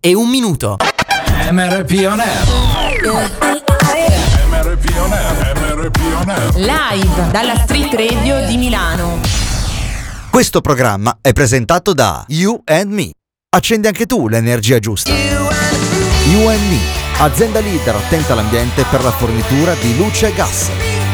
e un minuto. MRP On Air. MRP On Air, MRP On Air. Live dalla Street Radio di Milano. Questo programma è presentato da You and Me. Accendi anche tu l'energia giusta. You and Me, azienda leader attenta all'ambiente per la fornitura di luce e gas.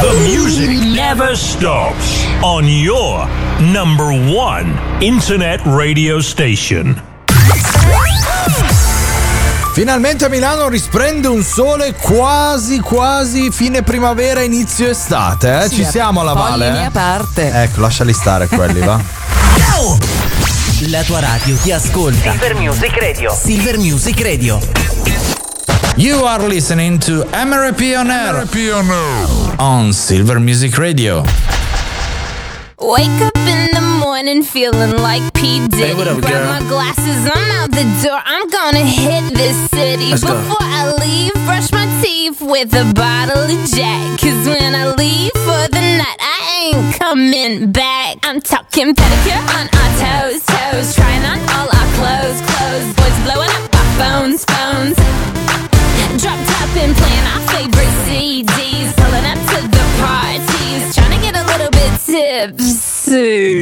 The music never stops on your number one internet radio station. Finalmente a Milano risprende un sole quasi quasi fine primavera, inizio estate, eh? Ci siamo alla valle. Polline eh? aperte. Ecco, lasciali stare quelli, va. La tua radio ti ascolta. Silver Music Radio. Silver Music Radio. You are listening to MRP on Air MRP On on Silver Music Radio. Wake up in the morning feeling like P. Diddy. what up, Grab girl? my glasses, I'm out the door. I'm gonna hit this city. Let's go. Before I leave, brush my teeth with a bottle of Jack. Cause when I leave for the night, I ain't coming back. I'm talking pedicure on our toes, toes. Trying on all our clothes, clothes. Boys blowing up our phones, phones. And playing our favorite CDs. Pulling up to the parties. Trying to get a little bit tipsy.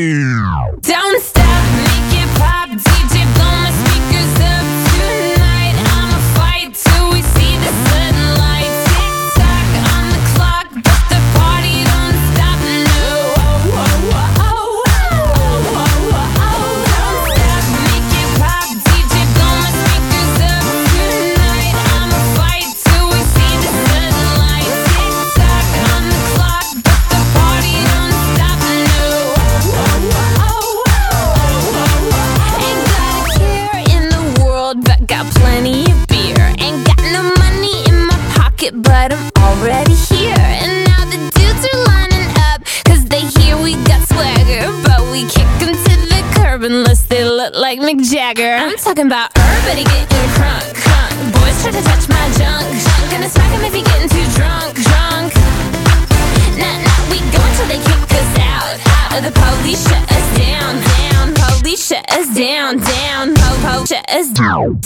is down.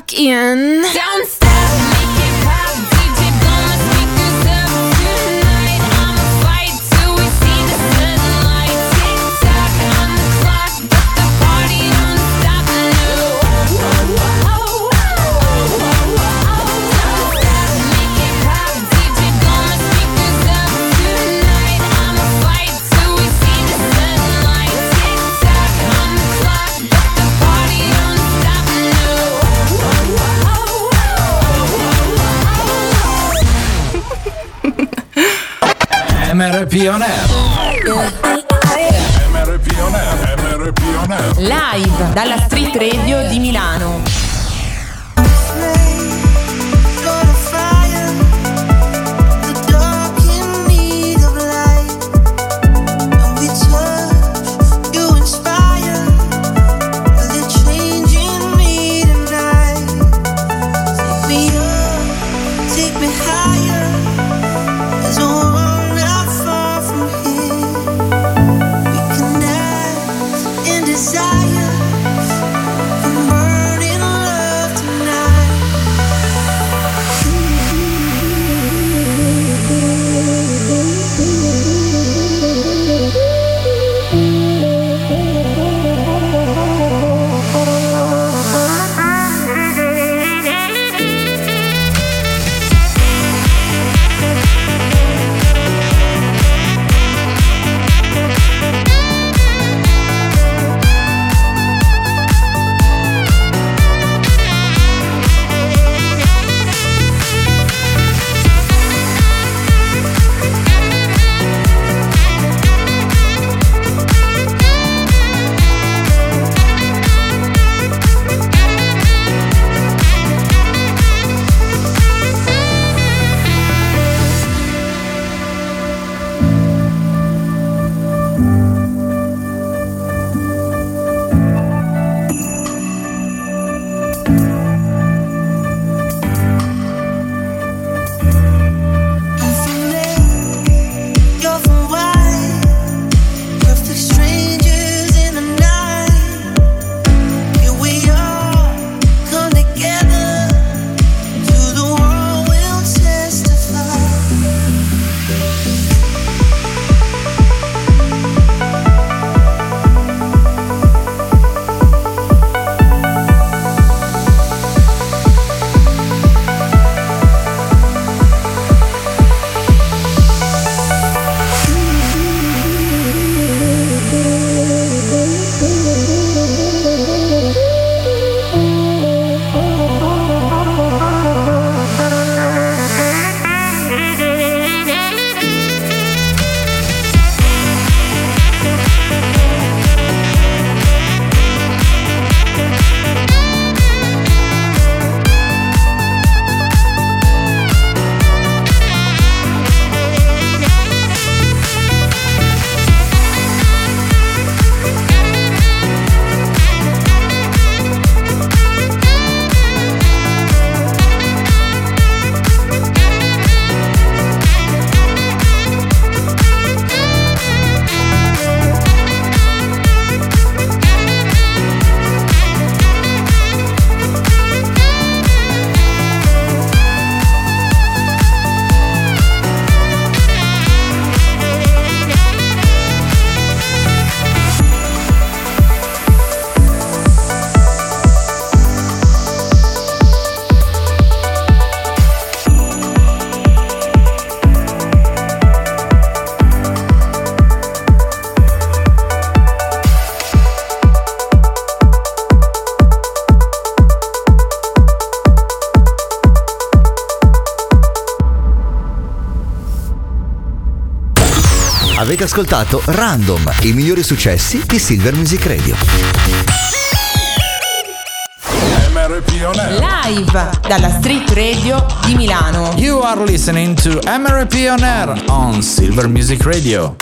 I walk in. Don't MRP On Air. MRP On Air, MRP On Air. Live dalla Street Radio di Milano. Ascoltato Random, i migliori successi di Silver Music Radio. Live dalla Street Radio di Milano. You are listening to MRP On Air on Silver Music Radio.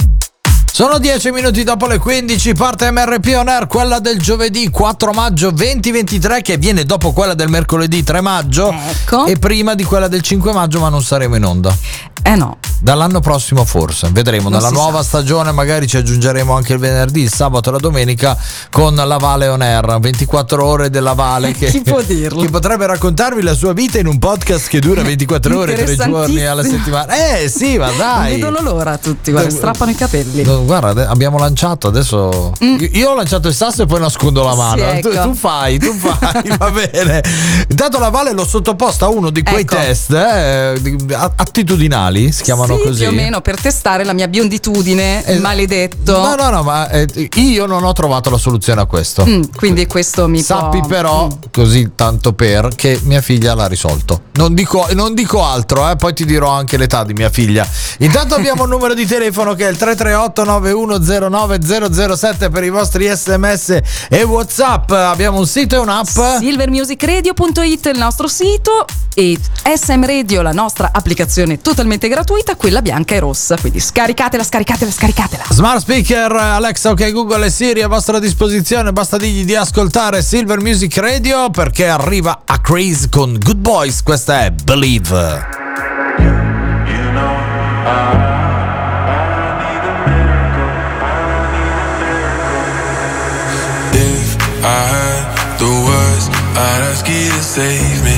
Sono 10 minuti dopo le 15, parte MRP On Air, quella del giovedì 4 maggio 2023 che viene dopo quella del mercoledì 3 maggio Ecco. e prima di quella del 5 maggio ma non saremo in onda. Eh no. Dall'anno prossimo forse, vedremo, Non nella nuova sa. stagione magari ci aggiungeremo anche il venerdì, il sabato e la domenica con la Vale On Air, 24 ore della Vale che, Chi può dirlo? che potrebbe raccontarvi la sua vita in un podcast che dura 24 ore, 3 giorni alla settimana. Eh sì, ma Non dai. vedono l'ora tutti, guarda, strappano i capelli. Guarda, abbiamo lanciato adesso. Io, io ho lanciato il sasso e poi nascondo la mano. Mm. Sì, tu, ecco. tu fai, tu fai, va bene. Intanto la Vale l'ho sottoposta a uno di quei Ecco. test eh, attitudinali, si chiamano sì, così. più o meno per testare la mia bionditudine, Eh, maledetto. No, no, no, ma eh, io non ho trovato la soluzione a questo. Mm, quindi questo mi Sappi può... però, Mm. così tanto per, che mia figlia l'ha risolto. Non dico, non dico altro, eh, poi ti dirò anche l'età di mia figlia. Intanto abbiamo un numero di telefono che è il 338 9109 007 per i vostri sms e whatsapp. Abbiamo un sito e un'app. Silvermusicradio.it è il nostro sito e SM Radio la nostra applicazione totalmente gratuita, quella bianca e rossa. Quindi scaricatela, scaricatela, scaricatela. Smart speaker, Alexa, ok, Google e Siri a vostra disposizione. Basta dirgli di ascoltare Silver Music Radio perché arriva a Craze con Good Boys. Questa è Believe. If I had the words, I'd ask you to save me,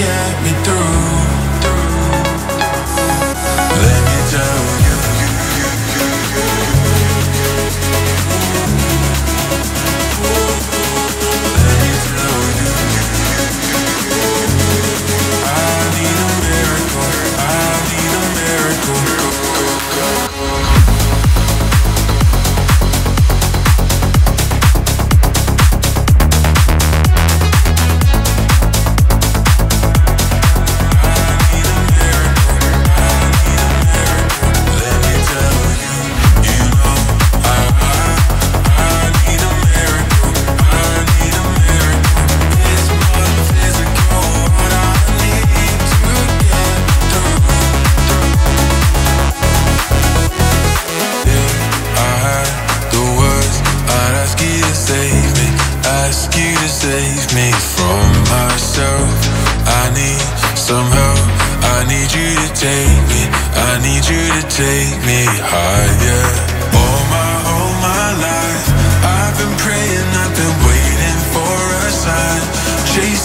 get me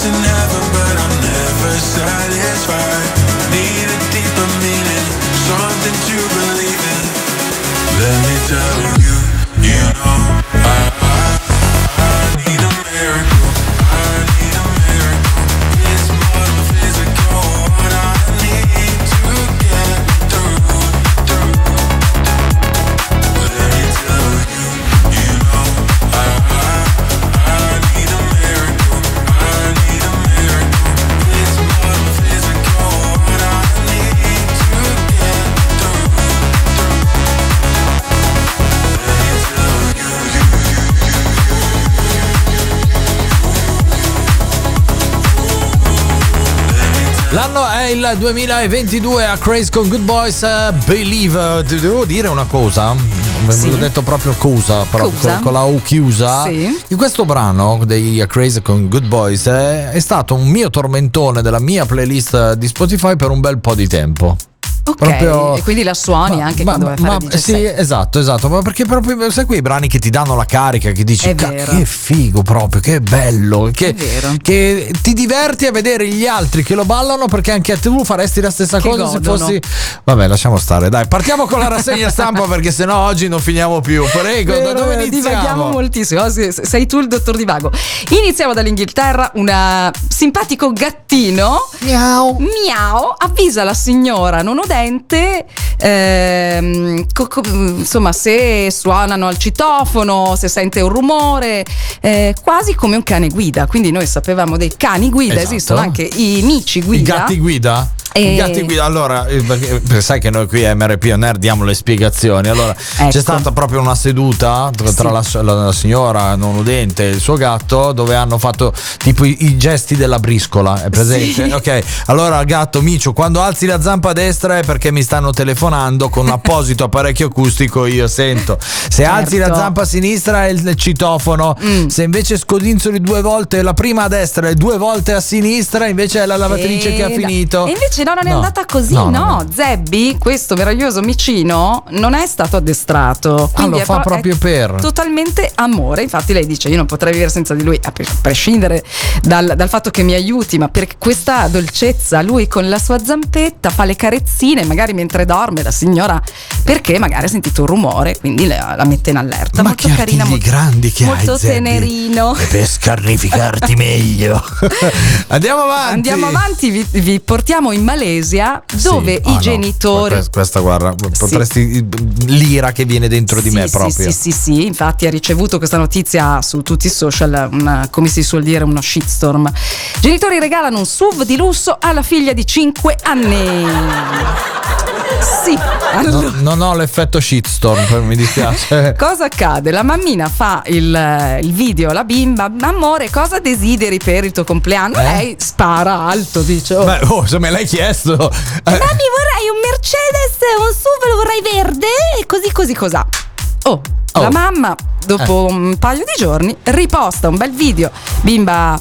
But I'm never satisfied. Need a deeper meaning, something to believe in. Let me tell you L'anno è il 2022 a Craze con Good Boys eh, Believe. Devo dire una cosa, Sì. ho detto proprio cosa, però Cosa? con, con la U chiusa. Sì. In questo brano dei A Craze con Good Boys eh, è stato un mio tormentone della mia playlist di Spotify per un bel po' di tempo. Ok, Proprio- e quindi la suoni anche Ma- quando a ma- DJ sì, esatto, esatto. Ma perché proprio sai quei brani che ti danno la carica, che dici È "Ca- vero. che figo proprio, che bello, che, che ti diverti a vedere gli altri che lo ballano perché anche tu faresti la stessa Che cosa se godono. fossi. Vabbè, lasciamo stare, dai. Partiamo con la rassegna stampa perché sennò oggi non finiamo più. Prego, da Vero, dove vero, Divaghiamo iniziamo? moltissimo. Oh, sei tu il dottor Divago. Iniziamo dall'Inghilterra. Un simpatico gattino. Miau. Miau avvisa la signora non udente. ehm, co- co- insomma, se suonano al citofono, se sente un rumore, eh, quasi come un cane guida. Quindi noi sapevamo dei cani guida, Esatto. esistono anche i mici I guida. gatti guida? E- I gatti guida. Allora, eh, sai che noi qui a MRP On Air diamo le spiegazioni. Allora, Ecco. c'è stata proprio una seduta tra, Sì. la, la- la signora non udente e il suo gatto dove hanno fatto tipo i, i gesti della briscola. È presente? Sì. Ok. Allora, gatto Micio, quando alzi la zampa destra è perché mi stanno telefonando con un apposito apparecchio acustico. Io sento. Se alzi la Certo. zampa a sinistra è il citofono. Mm. Se invece scodinzoli due volte, la prima a destra e due volte a sinistra, invece è la lavatrice E che ha finito. E invece no, non è No. andata così, No, no. no. Zebby, questo meraviglioso micino, non è stato addestrato. Ah, lo fa pro- proprio per. Totalmente amore. Infatti, lei dice: Io non potrei vivere senza di lui, a pre- a prescindere dal, dal fatto che mi aiuti, ma per questa dolcezza, lui con la sua zampetta fa le carezzine, magari mentre dorme, la signora, perché magari ha sentito un rumore, quindi la, la mette in allerta. Ma molto che carina, molto, grandi che hai, molto Zebby. tenerino. E per scarnificarti meglio. Andiamo avanti. Andiamo avanti, vi, vi portiamo in Malesia dove Sì. Ah, i no. genitori. Questa, questa, guarda, potresti l'ira che viene dentro di Sì, me sì, proprio. Sì, sì, sì, infatti ha ricevuto questa notizia su tutti i social, una- come si suol dire, uno shitstorm. Genitori regalano un SUV di lusso alla figlia di 5 anni. Sì, allora. No, non ho l'effetto shitstorm, mi dispiace. Cosa accade? La mammina fa il, il video alla bimba, amore, cosa desideri per il tuo compleanno? Eh? Lei spara alto, dice. "Oh, Beh, oh, se me l'hai chiesto. Eh, Mami, vorrei un Mercedes, un SUV, lo vorrei verde e così così cos'ha. Oh, Oh. la mamma, dopo un paio di giorni, riposta un bel video. Bimba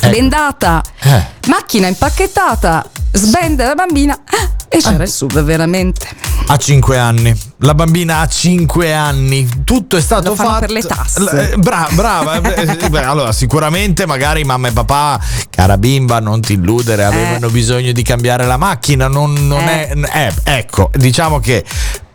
Eh. bendata, Eh. macchina impacchettata, sbende la bambina ah, e c'era il sub veramente. A 5 anni. La bambina ha 5 anni. Tutto è stato Lo fatto. per le tasse. Eh, bra- brava. Eh, beh, allora, sicuramente magari mamma e papà, cara bimba, non ti illudere, avevano bisogno di cambiare la macchina. Non, non Eh. è. eh, ecco, diciamo che.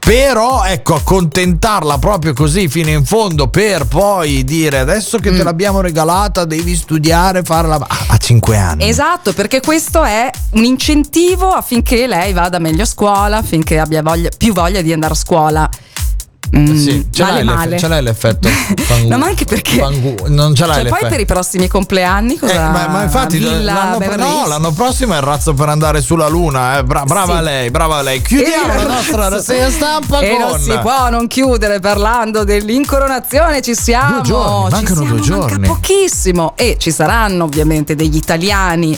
Però ecco, accontentarla proprio così fino in fondo per poi dire adesso che te l'abbiamo regalata devi studiare, farla a, a 5 anni. Esatto, perché questo è un incentivo affinché lei vada meglio a scuola, affinché abbia voglia- più voglia di andare a scuola. Mm, Sì, ce, male, l'hai male. ce l'hai l'effetto fangu- No, ma anche perché- fangu- non ce l'hai Cioè, poi per i prossimi compleanni cosa? Eh, ma, ma infatti Villa l'anno, no, l'anno prossimo è il razzo per andare sulla luna eh. Bra- brava Sì. lei brava lei chiudiamo la nostra rassegna stampa E con non si può non chiudere parlando dell'incoronazione, ci siamo. Due giorni, ci mancano siamo, due manca giorni. pochissimo. E ci saranno ovviamente degli italiani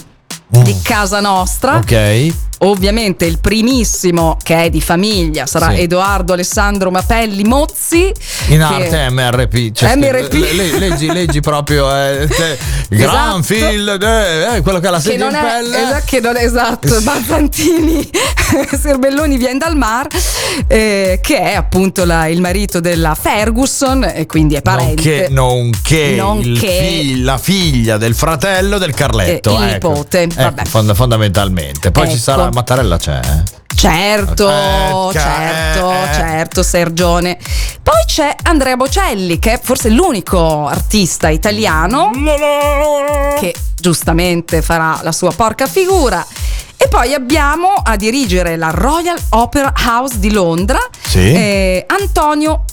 di casa nostra. Ok Ovviamente il primissimo che è di famiglia sarà Sì. Edoardo Alessandro Mapelli Mozzi. in arte MRP cioè, MRP. le- le- leggi, leggi proprio eh, te- Gran Esatto. Film eh, eh, quello che ha la Che sedia non, in è, pelle esatto, che non è esatto, Balfantini, Serbelloni viene dal mar, eh, che è appunto la- il marito della Ferguson e quindi è parente. nonché, nonché, Nonché- fig- la figlia del fratello del Carletto Eh, il ecco. nipote, vabbè. fond- fondamentalmente poi ci Ecco. sarà Mattarella c'è eh? Certo, Eh, certo, eh, eh. certo, Sergione. Poi c'è Andrea Bocelli, che è forse l'unico artista italiano che giustamente farà la sua porca figura. E poi abbiamo a dirigere la Royal Opera House di Londra Sì. eh, Antonio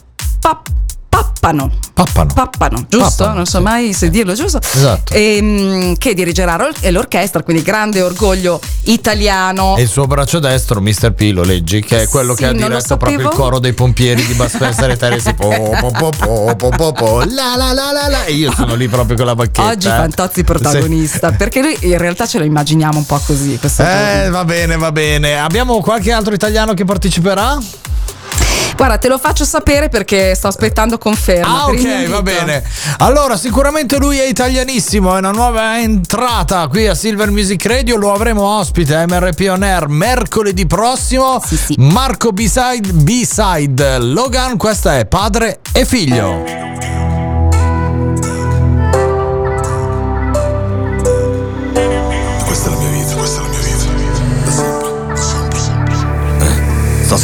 Pap- Pappano. Pappano Pappano, giusto? Pappano, non so sì. mai se dirlo giusto. Esatto. Ehm, che dirigerà l'or- l'orchestra, quindi grande orgoglio italiano. E il suo braccio destro, Mr. P, lo leggi, che è quello Sì, che ha diretto proprio il coro dei pompieri di Spencer e Teresi. Po, po, po, po, po, po, la, la, la, la, la. E io sono lì proprio con la bacchetta. Oggi eh. Fantozzi protagonista, perché lui in realtà ce lo immaginiamo un po' così. Sì. Eh, va bene, va bene. Abbiamo qualche altro italiano che parteciperà? Guarda, te lo faccio sapere perché sto aspettando conferma. Ah, ok, va bene. Allora, sicuramente lui è italianissimo. È una nuova entrata qui a Silver Music Radio. Lo avremo ospite a MRP On Air mercoledì prossimo. Sì, sì. Marco B-Side, B-Side Logan. Questa è padre e figlio.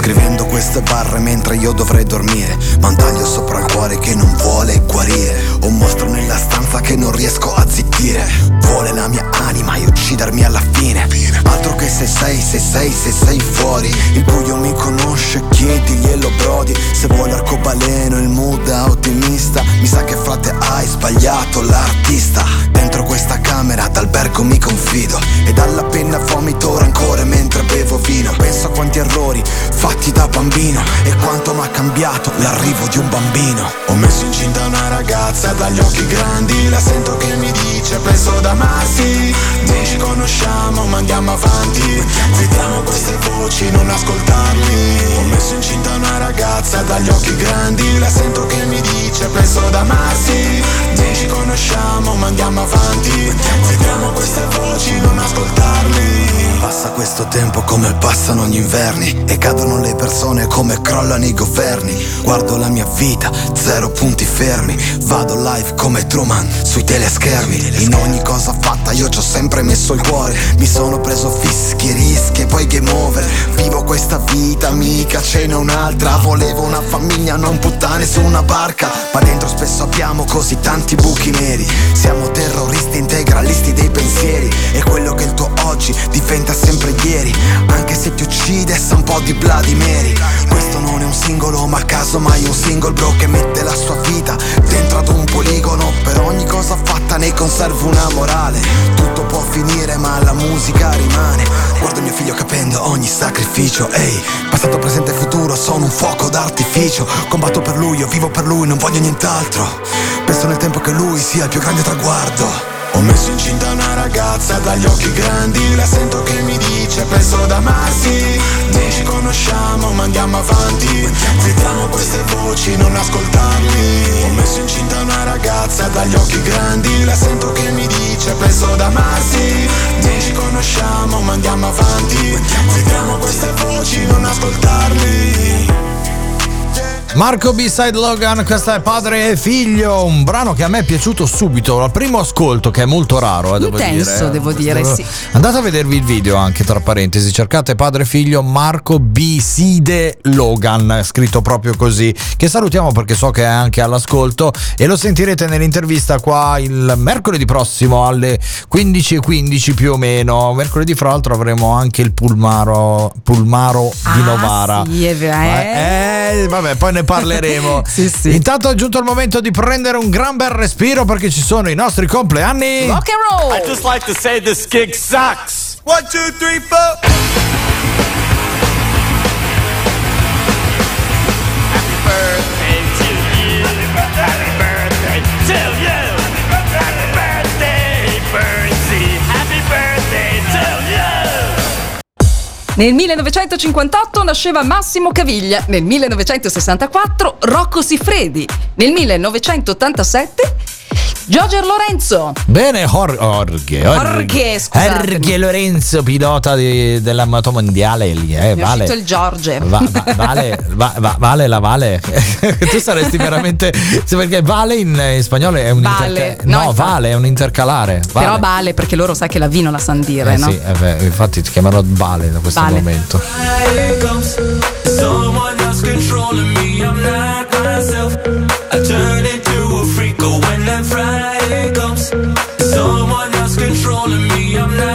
Scrivendo queste barre mentre io dovrei dormire. Ma un taglio sopra il cuore che non vuole guarire. Un mostro nella stanza che non riesco a zittire. Vuole la mia anima e uccidermi alla fine. Altro che se sei, se sei, se sei fuori. Il buio mi conosce, chiediglielo brodi. Se vuoi l'arcobaleno, il mood è ottimista. Mi sa che frate hai sbagliato l'artista. Dentro questa camera d'albergo mi confido. E dalla penna vomito rancore mentre bevo vino. Penso a quanti errori fatti da bambino E quanto m'ha cambiato l'arrivo di un bambino. Ho messo incinta una ragazza dagli occhi grandi La sento che mi dice penso da amarsi Non ci conosciamo ma andiamo avanti. Vediamo queste voci non ascoltarli. Ho messo incinta una ragazza dagli occhi grandi La sento che mi dice penso da amarsi Non ci conosciamo ma andiamo avanti. Vediamo queste voci non ascoltarli. Passa questo tempo come passano gli inverni E cadono le persone come crollano i governi. Guardo la mia vita, zero punti fermi. Vado live come Truman sui teleschermi. In ogni cosa fatta io ci ho sempre messo il cuore. Mi sono preso fischi, rischi e poi game over. Vivo questa vita, mica ce n'è un'altra. Volevo una famiglia, non puttane su una barca. Ma dentro spesso abbiamo così tanti buchi neri Siamo terroristi integralisti dei pensieri. E quello che il tuo oggi diventa sempre ieri. Anche se ti uccide sa un po' di Mary Questo non è un singolo ma casomai un single bro Che mette la sua vita dentro ad un poligono. Per ogni cosa fatta ne conservo una morale. Tutto può finire ma la musica rimane. Guardo mio figlio capendo ogni sacrificio Ehi, passato, presente e futuro sono un fuoco d'artificio. Combatto per lui, io vivo per lui, non voglio nient'altro Penso nel tempo che lui sia il più grande traguardo. Ho messo incinta una ragazza dagli occhi grandi. La sento che mi dice penso da amarsi. Non ci conosciamo ma andiamo avanti. Vediamo queste voci non ascoltarli Ho messo incinta una ragazza dagli occhi grandi. La sento che mi dice penso da amarsi. Non ci conosciamo ma andiamo avanti. Vediamo queste voci non ascoltarli Marco B-Side Logan, questa è padre e figlio, un brano che a me è piaciuto subito, al primo ascolto che è molto raro, eh, devo Intenso, dire. devo dire, sì. Andate a vedervi il video anche tra parentesi, cercate padre e figlio Marco B-Side Logan, scritto proprio così, che salutiamo perché so che è anche all'ascolto e lo sentirete nell'intervista qua il mercoledì prossimo alle 15.15 più o meno. Mercoledì fra l'altro avremo anche il Pulmaro, Pulmaro di Ah, Novara. sì, è vero, eh. Eh, vabbè, poi ne parleremo. Sì, sì. Intanto è giunto il momento di prendere un gran bel respiro perché ci sono i nostri compleanni. Rock and roll! I just like to say this gig sucks. One, two, three, four. Nel 1958 nasceva Massimo Caviglia, nel 1964 Rocco Siffredi, nel 1987 Giorgio Lorenzo. Bene, Or- Orghe. Orghe, scusatemi. Orghe Lorenzo, pilota di- della moto mondiale. Lì, eh, vale. il Giorge. Va- va- vale, va- va- vale la Vale. tu saresti veramente. sì, perché Vale in, in spagnolo è un Vale. interca- No, No. Vale è un intercalare. Vale. Però vale perché loro sa che la V non la san dire, Eh no? sì, eh beh, infatti ti chiamerò Vale da questo Vale. momento. Someone else controlling me. I'm not myself. I turn controlling me. I'm not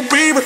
the J.O.B. But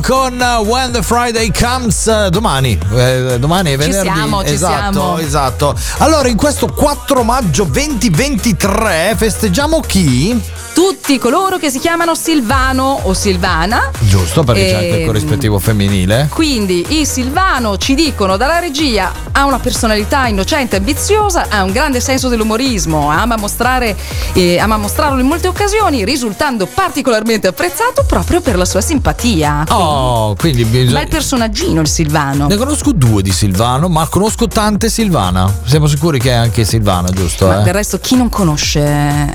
Con When the Friday Comes uh, domani. Eh, domani è Ci venerdì. siamo, ci esatto, siamo. esatto. Allora, in questo 4 maggio 2023 festeggiamo chi? Tutti coloro che si chiamano Silvano o Silvana. Giusto, perché c'è anche il Ehm, corrispettivo femminile. Quindi i Silvano ci dicono dalla regia ha una personalità innocente e ambiziosa, ha un grande senso dell'umorismo, ama, mostrare, eh, ama mostrarlo in molte occasioni, risultando particolarmente apprezzato proprio per la sua simpatia. Oh, quindi bisogna. bel personaggino il Silvano. Ne conosco due di Silvano, ma conosco tante Silvana. Siamo sicuri che è anche Silvana, giusto? Ma eh? del resto chi non conosce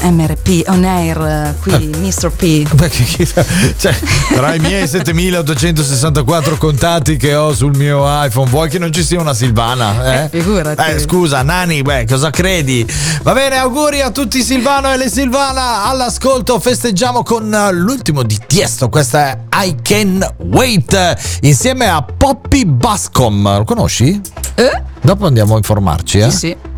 MRP on air eh, qui, Mr. P? Cioè, tra i miei 7864 contatti che ho sul mio iPhone, vuoi che non ci sia una Silvana? Eh? figurati. Eh, scusa, Nani, beh, cosa credi? Va bene, auguri a tutti Silvano e le Silvana all'ascolto. Festeggiamo con eh, l'ultimo di Tiesto. Questa è I Can Wait insieme a Poppy Bascom. Lo conosci? Eh? Dopo andiamo a informarci, eh? Sì, sì.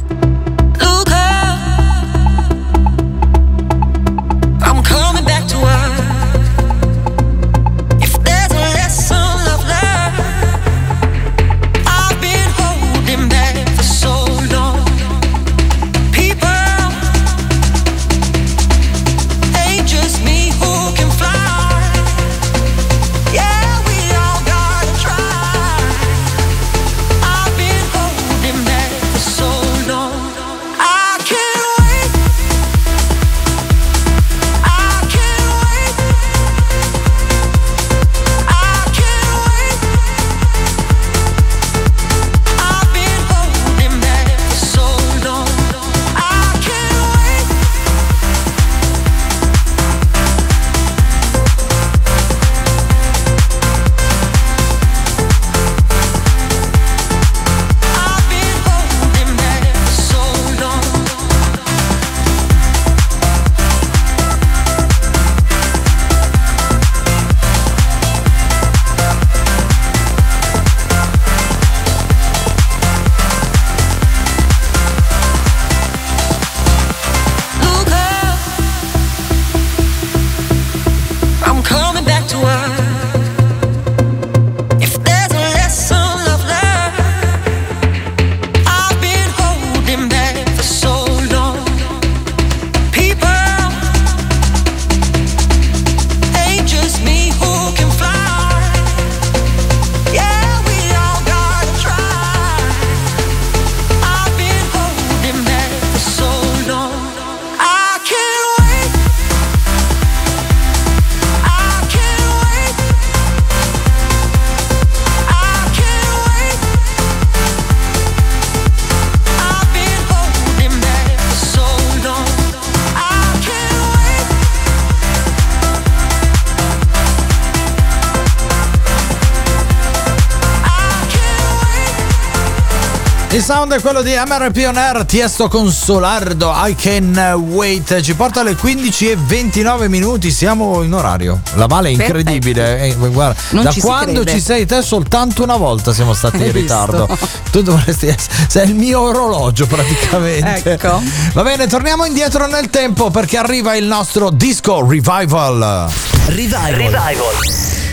Sound è quello di MRP On Air, Tiesto con Solardo, I Can Wait. Ci porta alle 15 e 29 minuti, siamo in orario. La Vale è incredibile. Eh, guarda, Non da ci quando ci sei te soltanto una volta siamo stati Hai in ritardo. visto? Tu dovresti essere, sei il mio orologio praticamente. Ecco. Va bene, torniamo indietro nel tempo perché arriva il nostro disco revival. Revival.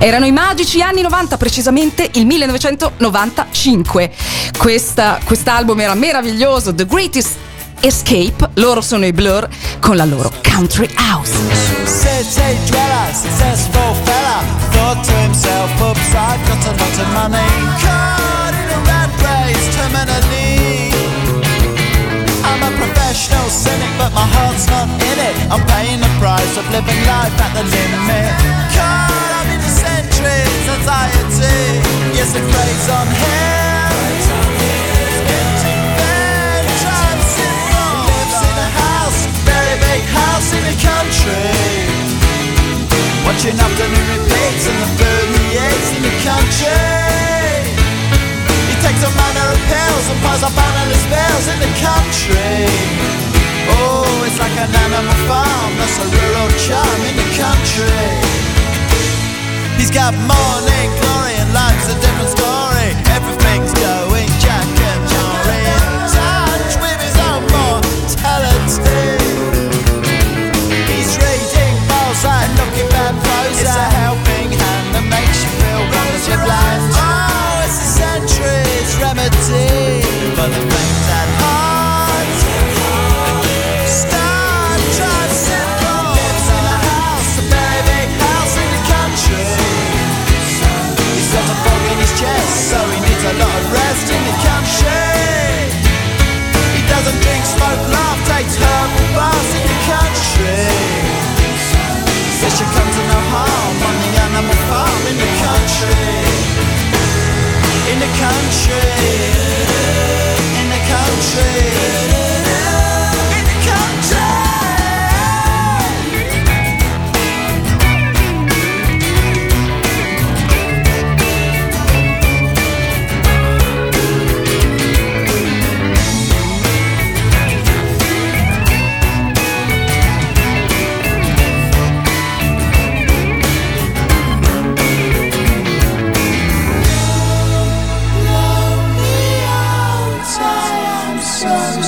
Erano i magici anni 90, precisamente il 1995. Questa, quest'album era meraviglioso, The Greatest Escape. Loro sono i Blur con la loro Country House. City dweller, successful fella, thought to himself, oops, I've got a lot of money. Caught in a rat race, terminally. I'm a professional cynic, but my heart's not in it. I'm paying the price of living life at the limit. Caught anxiety. Yes, it preys on a house, very big house in the country. Watching afternoon repeats and the food he eats in the country. He takes a manner of pills and piles up analyst bills in the country. Oh, it's like an animal farm, that's a rural charm in the country. He's got morning glory and life's a different story. Everything's going Jack and Jory in touch with his own mortality. He's reading Balzac, looking bad prose. It's a helping hand that makes you feel wonderfully blind. Oh, it's a century's remedy for the faint smoke, laugh, takes herbal baths in the country. Says she comes to no harm on the animal farm in the country. In the country. In the country. I'm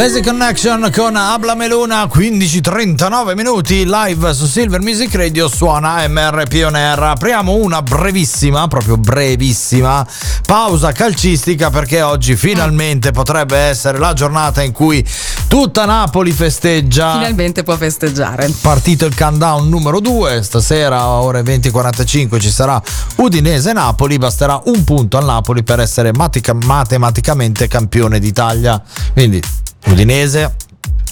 Basic Connection con Abla Meluna 15-39 minuti live su Silver Music Radio suona MR Pioneer. Apriamo una brevissima proprio brevissima pausa calcistica perché oggi finalmente potrebbe essere la giornata in cui tutta Napoli festeggia. Finalmente può festeggiare. partito il countdown numero 2 stasera ore 20.45 ci sarà Udinese-Napoli basterà un punto al Napoli per essere matica- matematicamente campione d'Italia. Quindi Udinese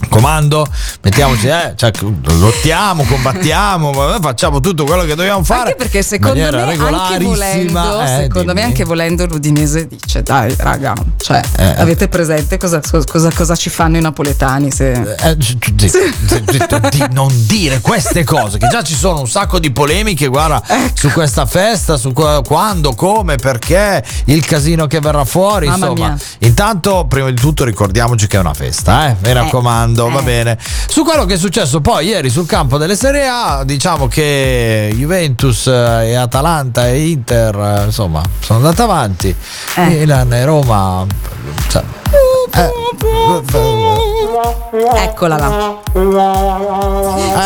comando mettiamoci eh, cioè, lottiamo combattiamo facciamo tutto quello che dobbiamo fare Anche perché secondo me, anche volendo, eh, secondo me anche volendo l'Udinese dice dai raga, cioè Eh, eh. avete presente cosa, cosa- cosa ci fanno i napoletani se... Eh, gi- gi- gi- di non dire queste cose che già ci sono un sacco di polemiche guarda Ecco. su questa festa su qua- quando come perché il casino che verrà fuori Mamma insomma mia. intanto prima di tutto ricordiamoci che è una festa eh? mi raccomando va bene. Su quello che è successo poi ieri sul campo delle Serie A diciamo che Juventus eh, e Atalanta e Inter eh, insomma sono andate avanti. Eh. Milan e Roma cioè, eh, Eccola là.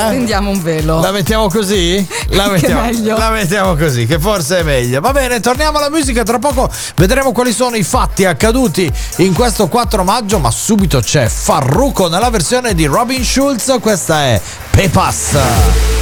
Stendiamo un velo. La mettiamo così? La mettiamo, la mettiamo così, che forse è meglio. Va bene, torniamo alla musica. Tra poco vedremo quali sono i fatti accaduti in questo 4 maggio. Ma subito c'è Farruko nella versione di Robin Schulz. Questa è Pepas.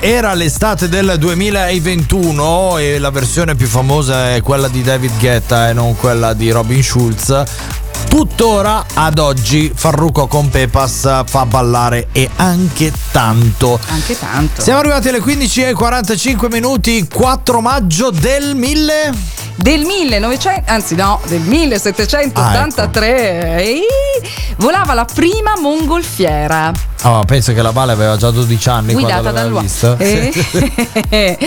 Era l'estate del 2021 e la versione più famosa è quella di David Guetta e non quella di Robin Schulz, tuttora ad oggi Farruko con Pepas fa ballare e anche tanto. Anche tanto. Siamo arrivati alle 15 e 45 minuti, 4 maggio del 1000. Del 1900, anzi no, del 1783 Ah, e volava la prima mongolfiera. Oh, penso che la Vale aveva già 12 anni guidata quando l'aveva vista. Eh,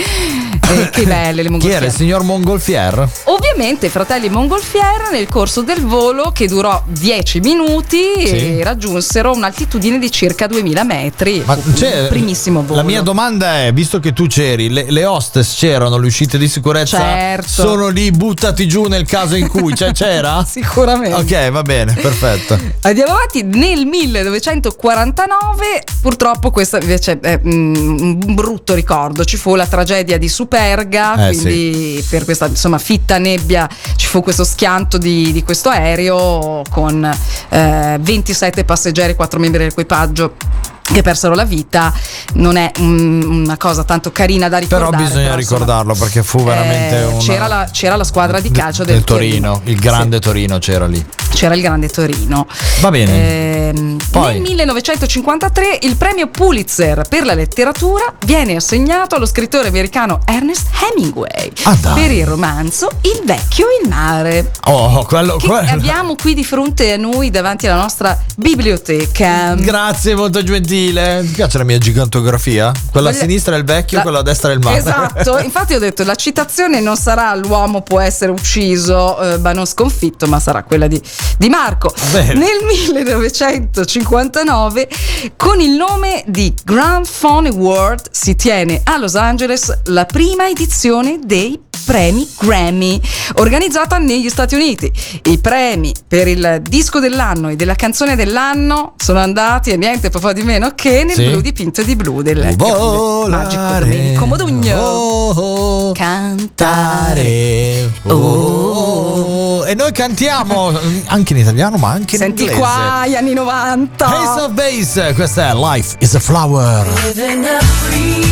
eh, che belle le Chi mongolfiere. era il signor Mongolfier? Ovviamente fratelli Mongolfier nel corso del volo che durò 10 minuti Sì. e raggiunsero un'altitudine di circa 2000 metri. Ma c'è- il primissimo volo. La mia domanda è, visto che tu c'eri, le, le hostess c'erano, le uscite di sicurezza Certo. sono lì buttati giù nel caso in cui cioè, c'era? Sicuramente. Ok, va bene, perfetto. Andiamo avanti, nel 1949 purtroppo questo invece è mm, un brutto ricordo, ci fu la tragedia di Superga, Eh, quindi per questa insomma fitta nebbia ci fu questo schianto di, di questo aereo con eh, 27 passeggeri e 4 membri dell'equipaggio che persero la vita, non è mm, una cosa tanto carina da Però ricordare. bisogna insomma, ricordarlo perché fu veramente eh, una- c'era, la, c'era la squadra di calcio del, del Torino, il grande Torino c'era lì. c'era il grande Torino. Va bene. Ehm, Poi. Nel 1953 il premio Pulitzer per la letteratura viene assegnato allo scrittore americano Ernest Hemingway Ah, per il romanzo Il vecchio e il mare. Oh, quello, Che quello- abbiamo qui di fronte a noi davanti alla nostra biblioteca. Grazie, molto gentile. Ti piace la mia gigantografia? Quella a Quella- sinistra è il vecchio, La- quella a destra è il mare. Esatto, infatti ho detto la citazione non sarà l'uomo può essere ucciso eh, ma non sconfitto, ma sarà quella di, di Marco. Bene. Nel 1959 con il nome di Grand Phone Award si tiene a Los Angeles la prima edizione dei premi Grammy organizzata negli Stati Uniti. I premi per il disco dell'anno e della canzone dell'anno sono andati e niente po' di meno che nel Sì. blu dipinto di blu del magico Domenico Modugno. Oh, Cantare. Oh, e noi cantiamo anche in italiano, ma anche in Senti inglese. qua gli anni 90. Ace of Base, questa è Life is a Flower. Living a free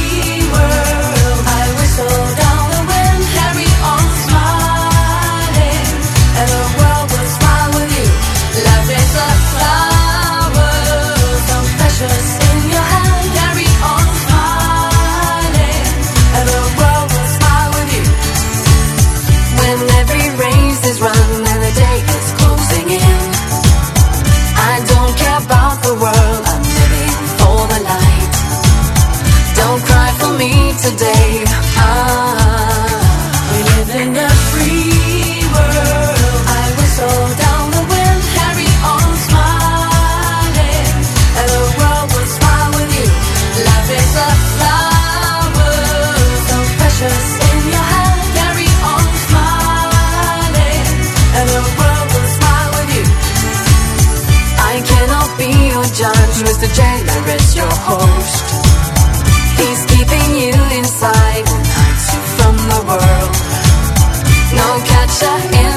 closer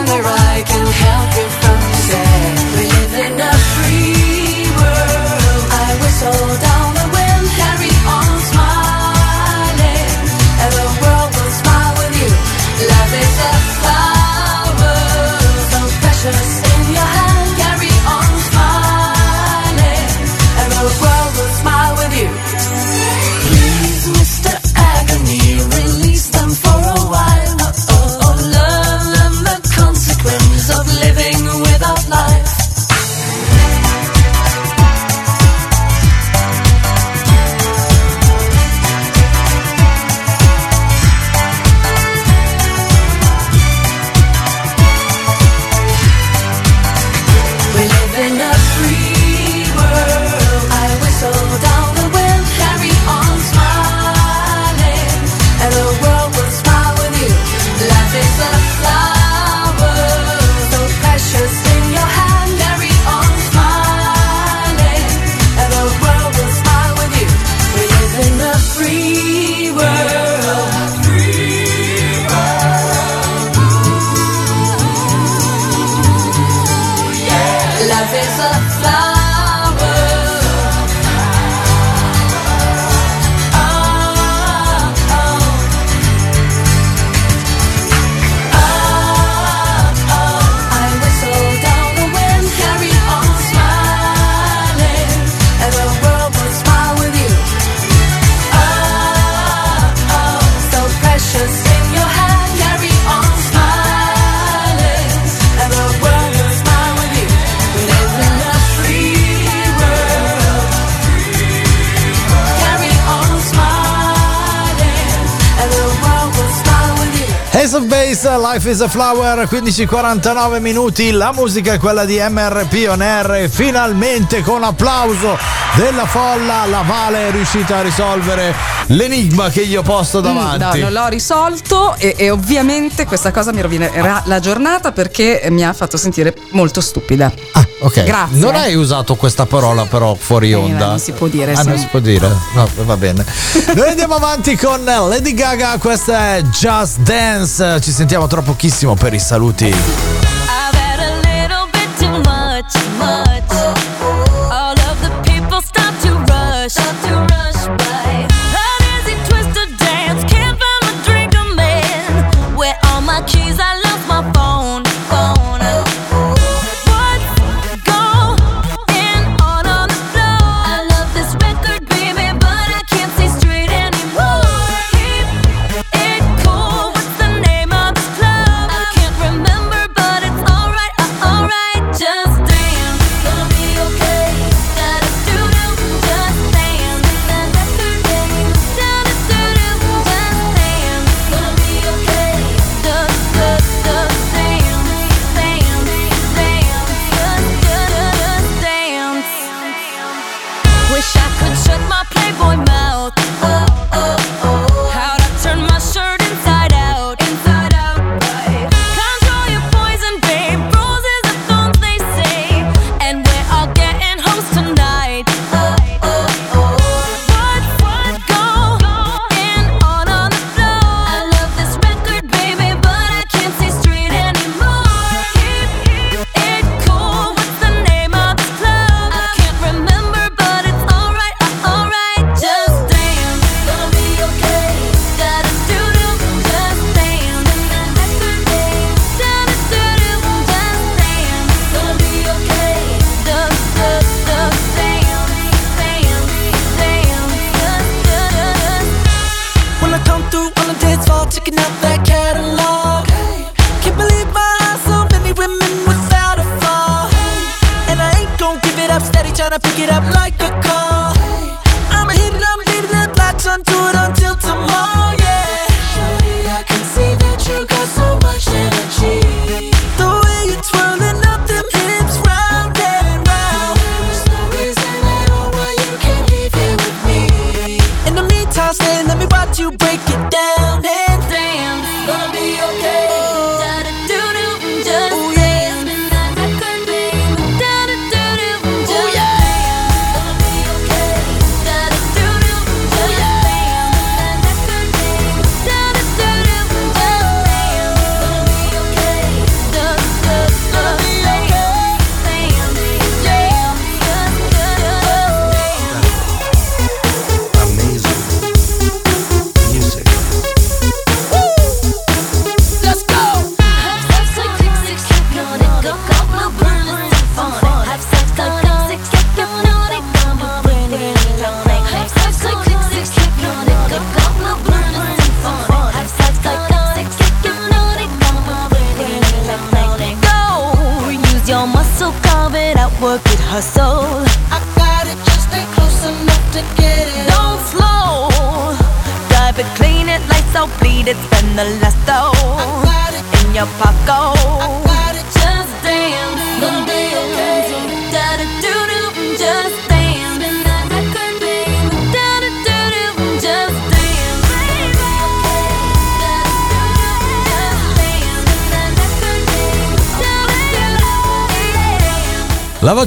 Ace of Base, Life is a Flower, 15.49 minuti, la musica è quella di MRP On Air, finalmente con applauso della folla, la Vale è riuscita a risolvere l'enigma che gli ho posto mm, davanti. No, non l'ho risolto e, e, ovviamente questa cosa mi rovinerà la giornata perché mi ha fatto sentire molto stupida. Ah, ok. Grazie. Non hai usato questa parola però fuori eh, onda. Non si può dire. Ah, sì. non si può dire. No, va bene. Noi andiamo avanti con Lady Gaga, questa è Just Dance. Ci sentiamo tra pochissimo per i saluti. I've had a little bit too much, much.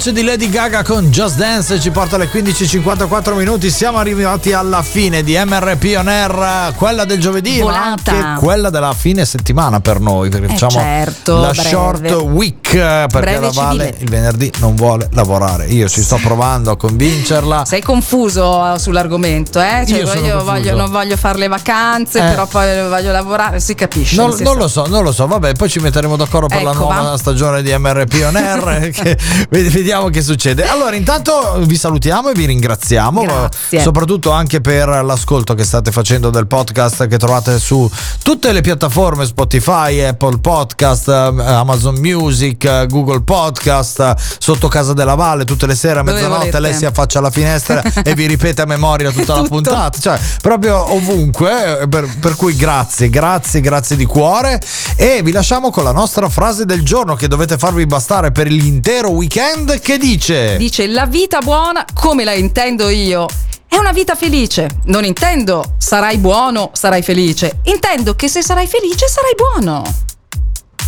voce di Lady Gaga con Just Dance ci porta alle 15.54 minuti. Siamo arrivati alla fine di MRP On Air, quella del giovedì, Volata. ma anche quella della fine settimana per noi. Perché eh facciamo certo, la breve. short week. Eh, perché breve la Vale il venerdì non vuole lavorare. Io ci sto provando a convincerla. Sei confuso eh, sull'argomento, eh? Cioè, voglio, voglio, non voglio fare le vacanze, eh. però poi voglio lavorare. Si capisce. Non, non lo so, non lo so. Vabbè, poi ci metteremo d'accordo per ecco, la nuova va. stagione di MRP On Air. che, vediamo che succede. Allora, intanto vi salutiamo e vi ringraziamo, Grazie. soprattutto anche per l'ascolto che state facendo del podcast che trovate su tutte le piattaforme Spotify, Apple Podcast, Amazon Music, Google Podcast, sotto casa della Valle, tutte le sere a mezzanotte lei si affaccia alla finestra e vi ripete a memoria tutta la puntata, cioè proprio ovunque, per, per cui grazie, grazie, grazie di cuore e vi lasciamo con la nostra frase del giorno che dovete farvi bastare per l'intero weekend che dice... Dice la vita buona come la intendo io. È una vita felice. Non intendo sarai buono, sarai felice. Intendo che se sarai felice sarai buono.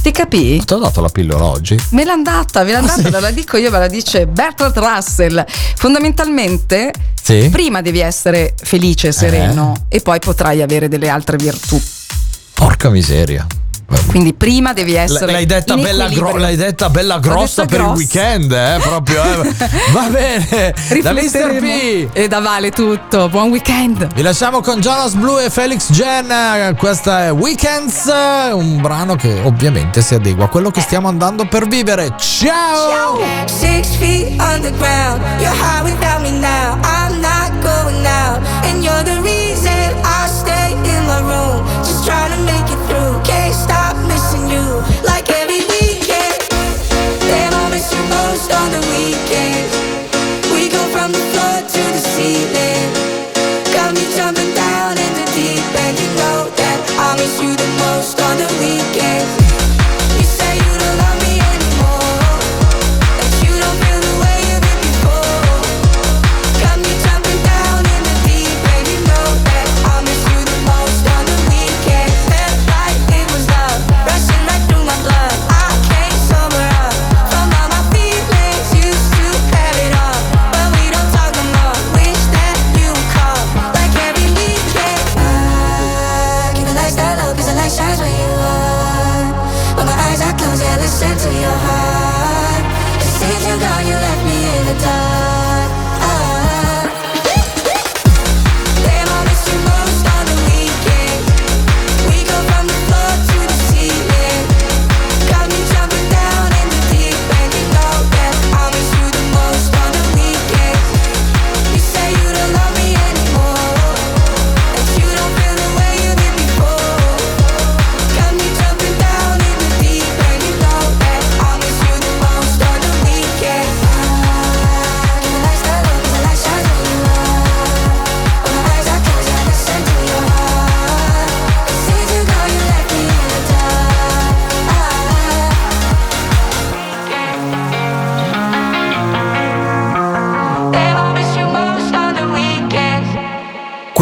Ti capì? Ti ho dato la pillola oggi? Me l'ha andata, me l'ha andata, non la dico io, me la dice Bertrand Russell. Fondamentalmente, Sì. prima devi essere felice e sereno e poi potrai avere delle altre virtù. Porca miseria. Quindi prima devi essere L'hai detta, in bella, equilibrio. gro- l'hai detta bella grossa detta per il grossa. weekend, eh? Proprio, eh. Va bene. Da Mr. P. E da Vale tutto. Buon weekend. Vi lasciamo con Jonas Blue e Felix Jen. Questa è Weekends, un brano che ovviamente si adegua a quello che stiamo andando per vivere. Ciao! Six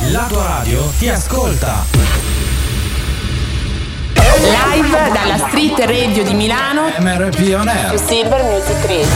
La tua radio ti ascolta. Live dalla Street Radio di Milano MRP On Air. Silver Music Radio.